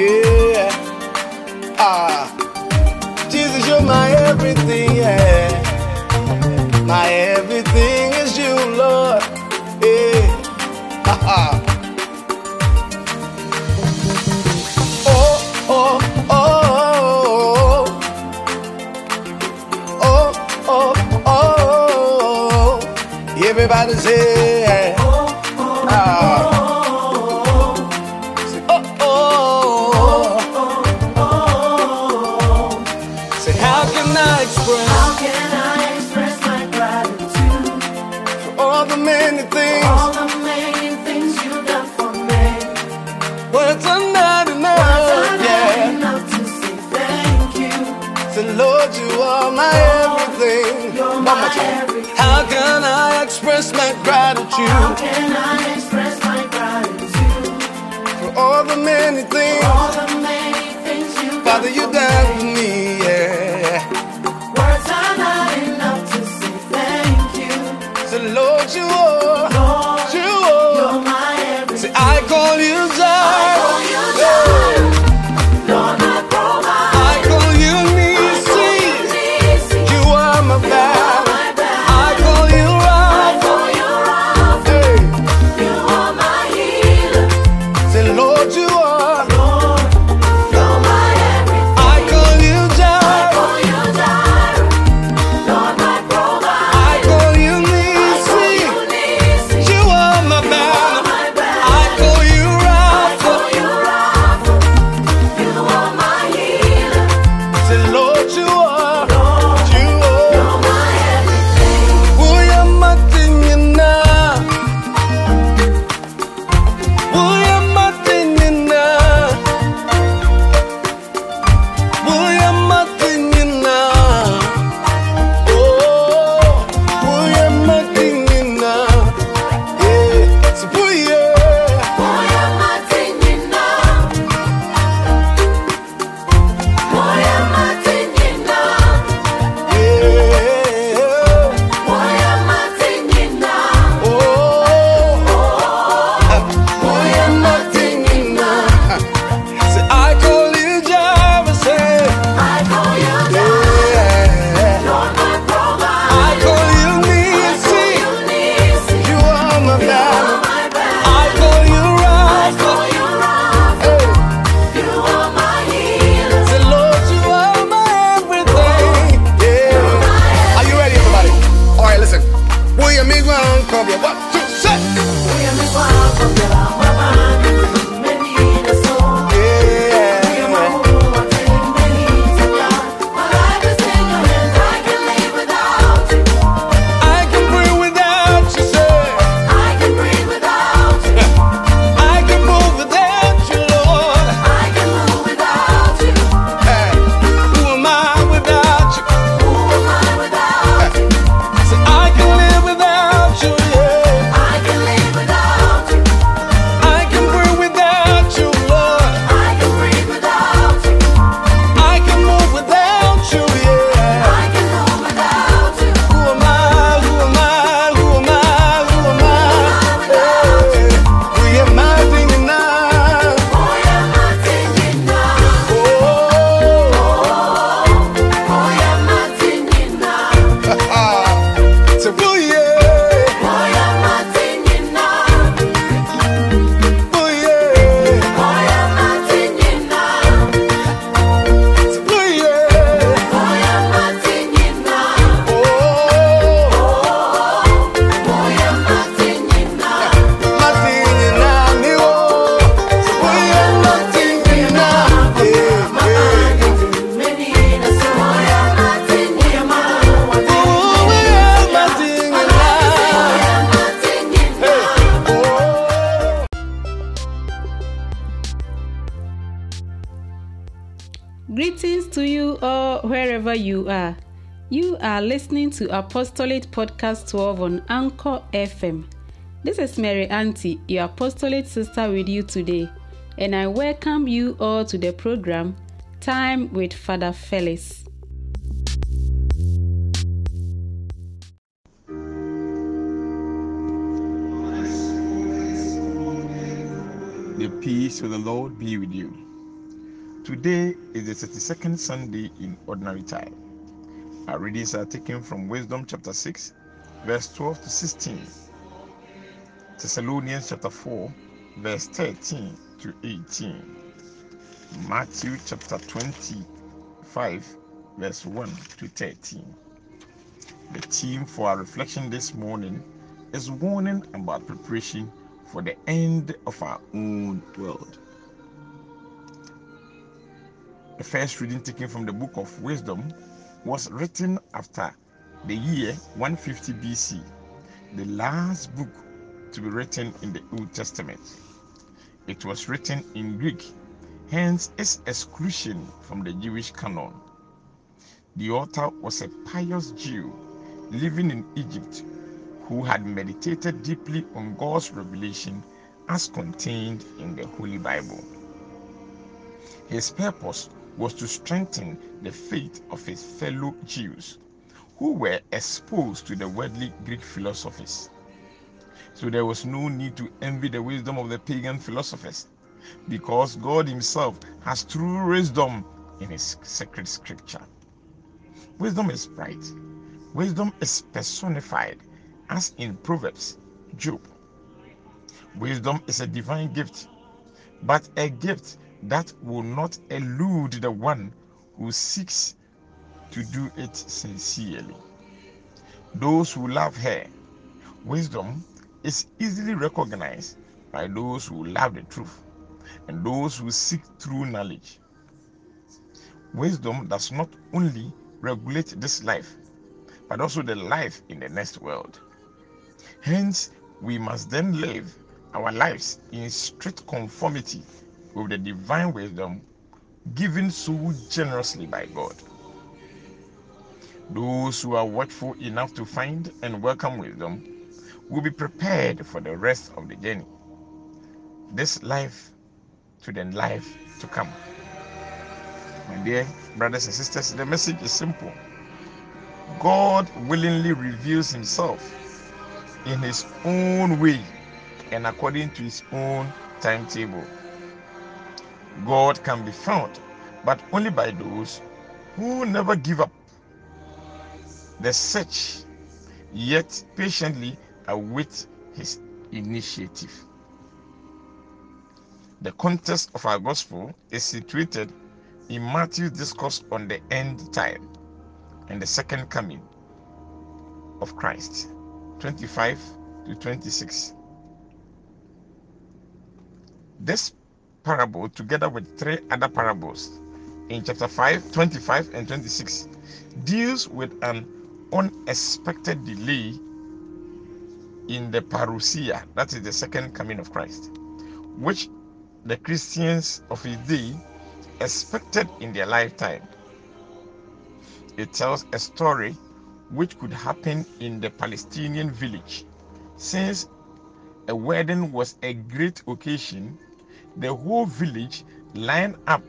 yeah. Ah, Jesus, you're my everything, yeah. My everything is you, Lord, yeah. Ha ha. Oh, oh, oh. oh, oh, oh. Everybody say You're my everything. You're my everything. How can I express my gratitude? How can I express my gratitude? For all the many things. For all the many things you Father, you done for me, yeah. Words are not enough to say thank you. So Lord, you are. listening to Apostolate Podcast 12 on Anchor FM. This is Mary Auntie, your apostolate sister, with you today, and I welcome you all to the program Time with Father Felix. The peace of the Lord be with you. Today is the 32nd Sunday in Ordinary Time. Our readings are taken from Wisdom chapter 6, verse 12 to 16, Thessalonians chapter 4, verse 13 to 18, Matthew chapter 25, verse 1 to 13. The theme for our reflection this morning is warning about preparation for the end of our own world. The first reading taken from the book of Wisdom was written after the year 150 BC, the last book to be written in the Old Testament. It was written in Greek, hence its exclusion from the Jewish canon. The author was a pious Jew living in Egypt who had meditated deeply on God's revelation as contained in the Holy Bible. His purpose was to strengthen the faith of his fellow Jews who were exposed to the worldly Greek philosophies. So there was no need to envy the wisdom of the pagan philosophers because God Himself has true wisdom in His sacred scripture. Wisdom is bright, wisdom is personified as in Proverbs, Job. Wisdom is a divine gift, but a gift that will not elude the one who seeks to do it sincerely. Those who love her, wisdom is easily recognized by those who love the truth and those who seek true knowledge. Wisdom does not only regulate this life, but also the life in the next world. Hence, we must then live our lives in strict conformity with the divine wisdom given so generously by God. Those who are watchful enough to find and welcome wisdom will be prepared for the rest of the journey. This life to the life to come. My dear brothers and sisters, the message is simple. God willingly reveals himself in his own way and according to his own timetable. God can be found, but only by those who never give up the search, yet patiently await his initiative. The context of our gospel is situated in Matthew's discourse on the end time and the second coming of Christ, 25 to 26. This parable, together with three other parables in chapter 5, 25, and 26, deals with an unexpected delay in the parousia, that is the second coming of Christ, which the Christians of his day expected in their lifetime. It tells a story which could happen in the Palestinian village. Since a wedding was a great occasion, the whole village lined up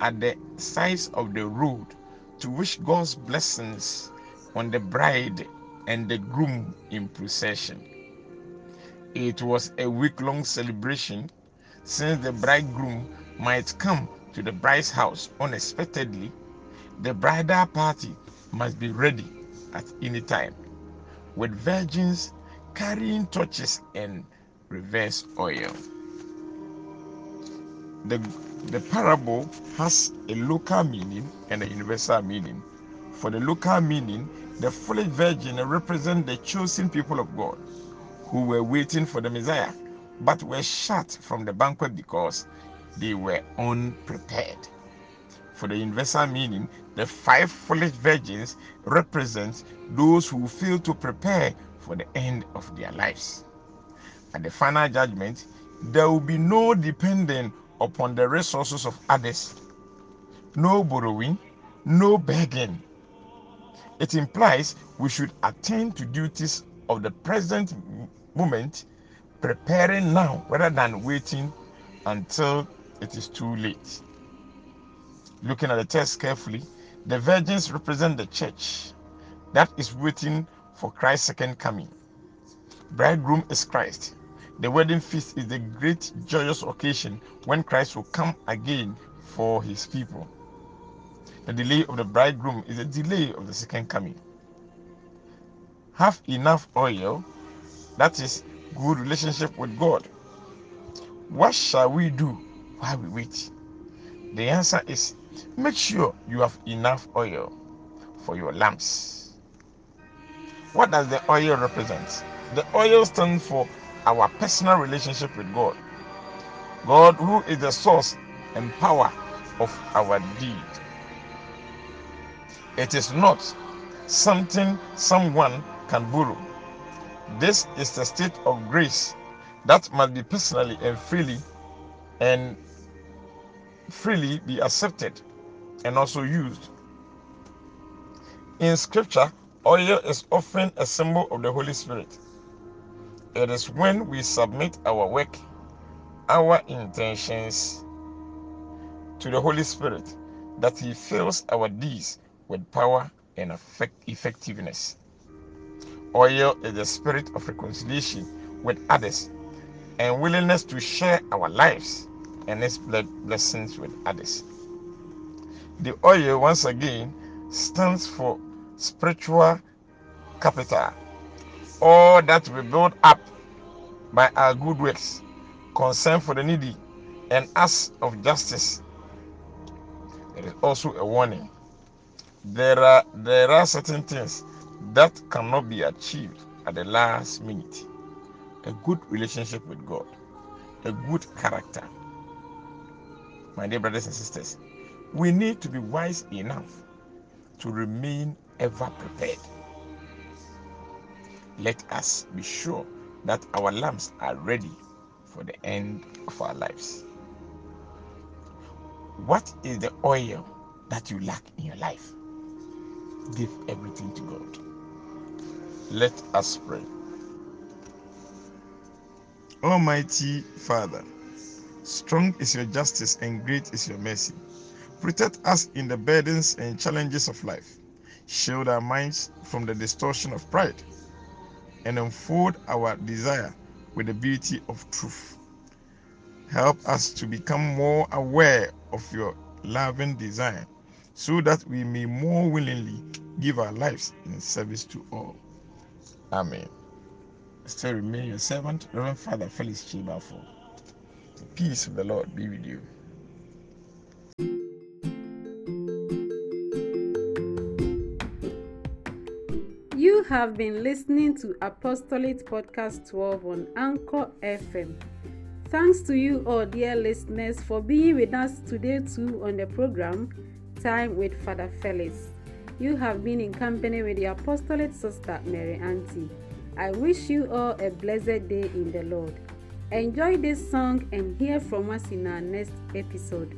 at the sides of the road to wish God's blessings on the bride and the groom in procession. It was a week long celebration since the bridegroom might come to the bride's house unexpectedly. The bridal party must be ready at any time, with virgins carrying torches and reverse oil. The, the parable has a local meaning and a universal meaning. For the local meaning, the foolish virgin represents the chosen people of God who were waiting for the Messiah but were shut from the banquet because they were unprepared. For the universal meaning, the five foolish virgins represent those who fail to prepare for the end of their lives. At the final judgment, there will be no depending upon the resources of others, no borrowing, no begging. It implies we should attend to duties of the present moment, preparing now rather than waiting until it is too late. Looking at the text carefully, the virgins represent the church that is waiting for Christ's second coming. Bridegroom is Christ. The wedding feast is the great joyous occasion when Christ will come again for his people. The delay of the bridegroom is a delay of the second coming. Have enough oil, that is good relationship with God. What shall we do while we wait? The answer is make sure you have enough oil for your lamps. What does the oil represent? The oil stands for our personal relationship with God. God, who is the source and power of our deed. It is not something someone can borrow. This is the state of grace that must be personally and freely and freely be accepted and also used. In scripture, oil is often a symbol of the Holy Spirit. It is when we submit our work, our intentions to the Holy Spirit that He fills our deeds with power and effect- effectiveness. Oil is the spirit of reconciliation with others and willingness to share our lives and its blessings with others. The oil, once again, stands for spiritual capital, all that we build up by our good works, concern for the needy, and acts of justice. There is also a warning. There are there are certain things that cannot be achieved at the last minute. A good relationship with God, a good character. My dear brothers and sisters, we need to be wise enough to remain ever prepared. Let us be sure that our lamps are ready for the end of our lives. What is the oil that you lack in your life? Give everything to God. Let us pray. Almighty Father, strong is your justice and great is your mercy. Protect us in the burdens and challenges of life. Shield our minds from the distortion of pride and unfold our desire with the beauty of truth. Help us to become more aware of your loving design so that we may more willingly give our lives in service to all. Amen. Still remain your servant, Reverend Father Felix Chibafo. The peace of the Lord be with you. Have been listening to Apostolate Podcast 12 on Anchor FM. Thanks to you, all dear listeners, for being with us today too on the program Time with Father Felix. You have been in company with the Apostolate Sister Mary Auntie. I wish you all a blessed day in the Lord. Enjoy this song and hear from us in our next episode.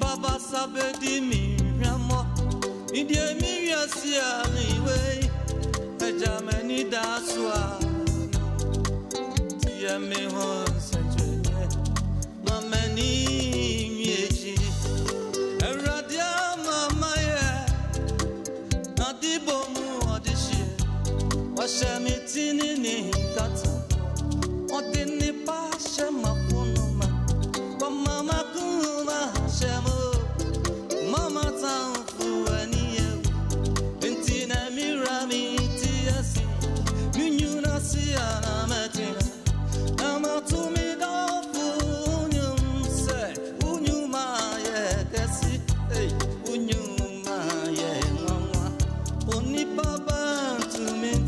baba sabe di mi ramo. Idie mi wiasi ariwe Eja meni da swa Tiye mi hon se jwe Ma meni mieji Eradia mama ye. Nadi bomu adishi Washe mi tini ni kata Odini pa shema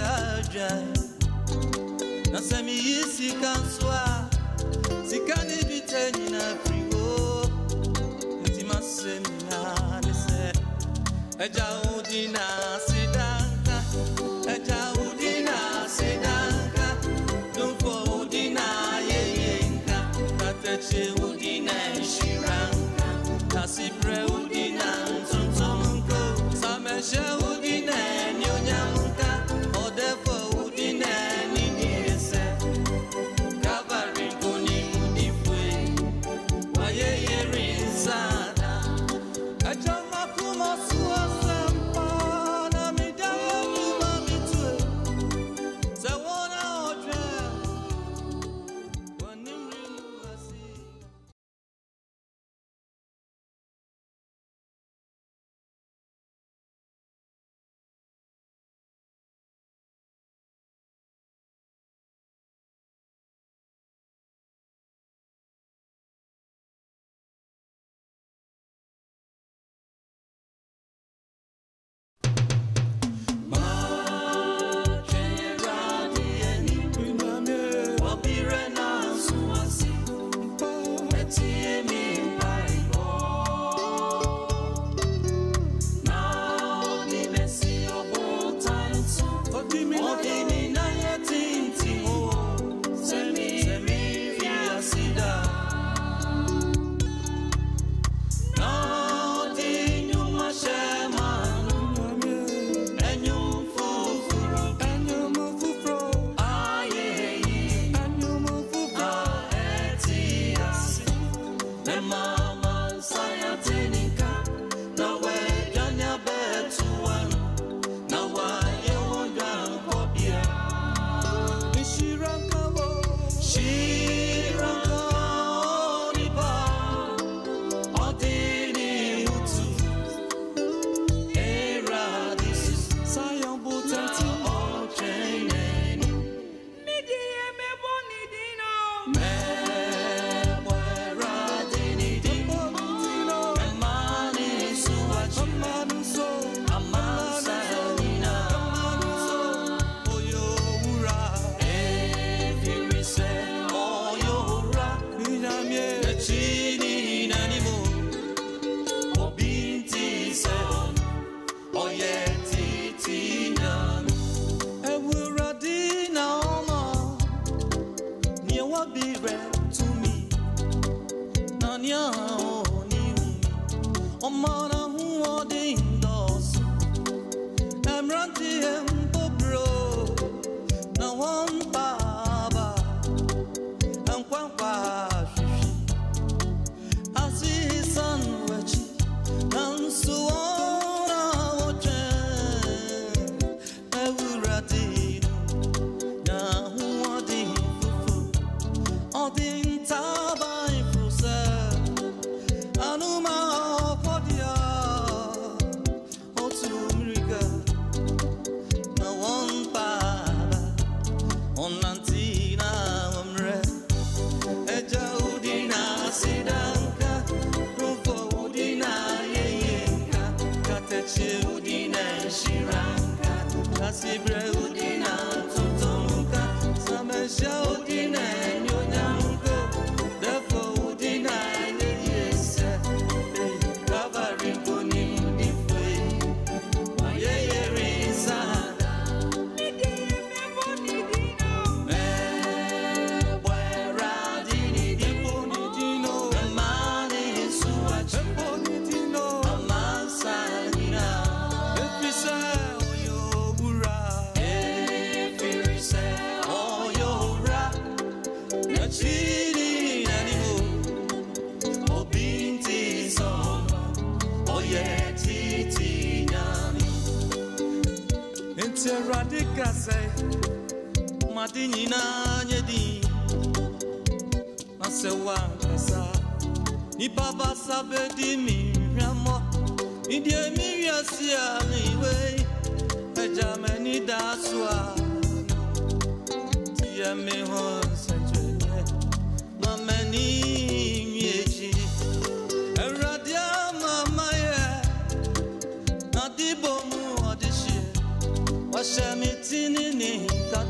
jaja nasemi sikanswa sikanibiteni na frigo ntimasemina lese ejaudinasa be ready. sedangkah Rupa nti awurade kasa made nyinaa nyɛ na sɛ woankasa nnipa basa bɛdi me nhwɛmmɔ medeɛ me wiase a mewei agya m'ani daa so a tiɛ me ho nsɛnkyerɛnɛ ma m'ani nwiekyi awurade na de Hashem itinini tat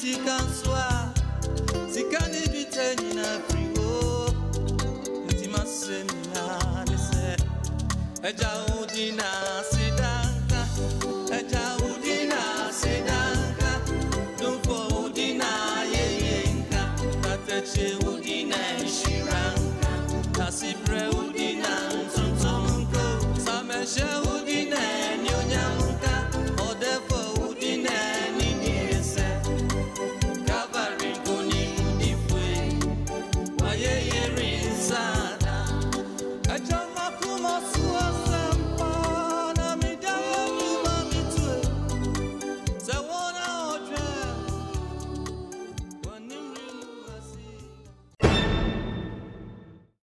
sika nso sika ne dwetɛ nyinaa firi hɔ nti masrɛ na ase danka na ase danka na yeye nka na nhyira nka tasebrɛ na ntontom nko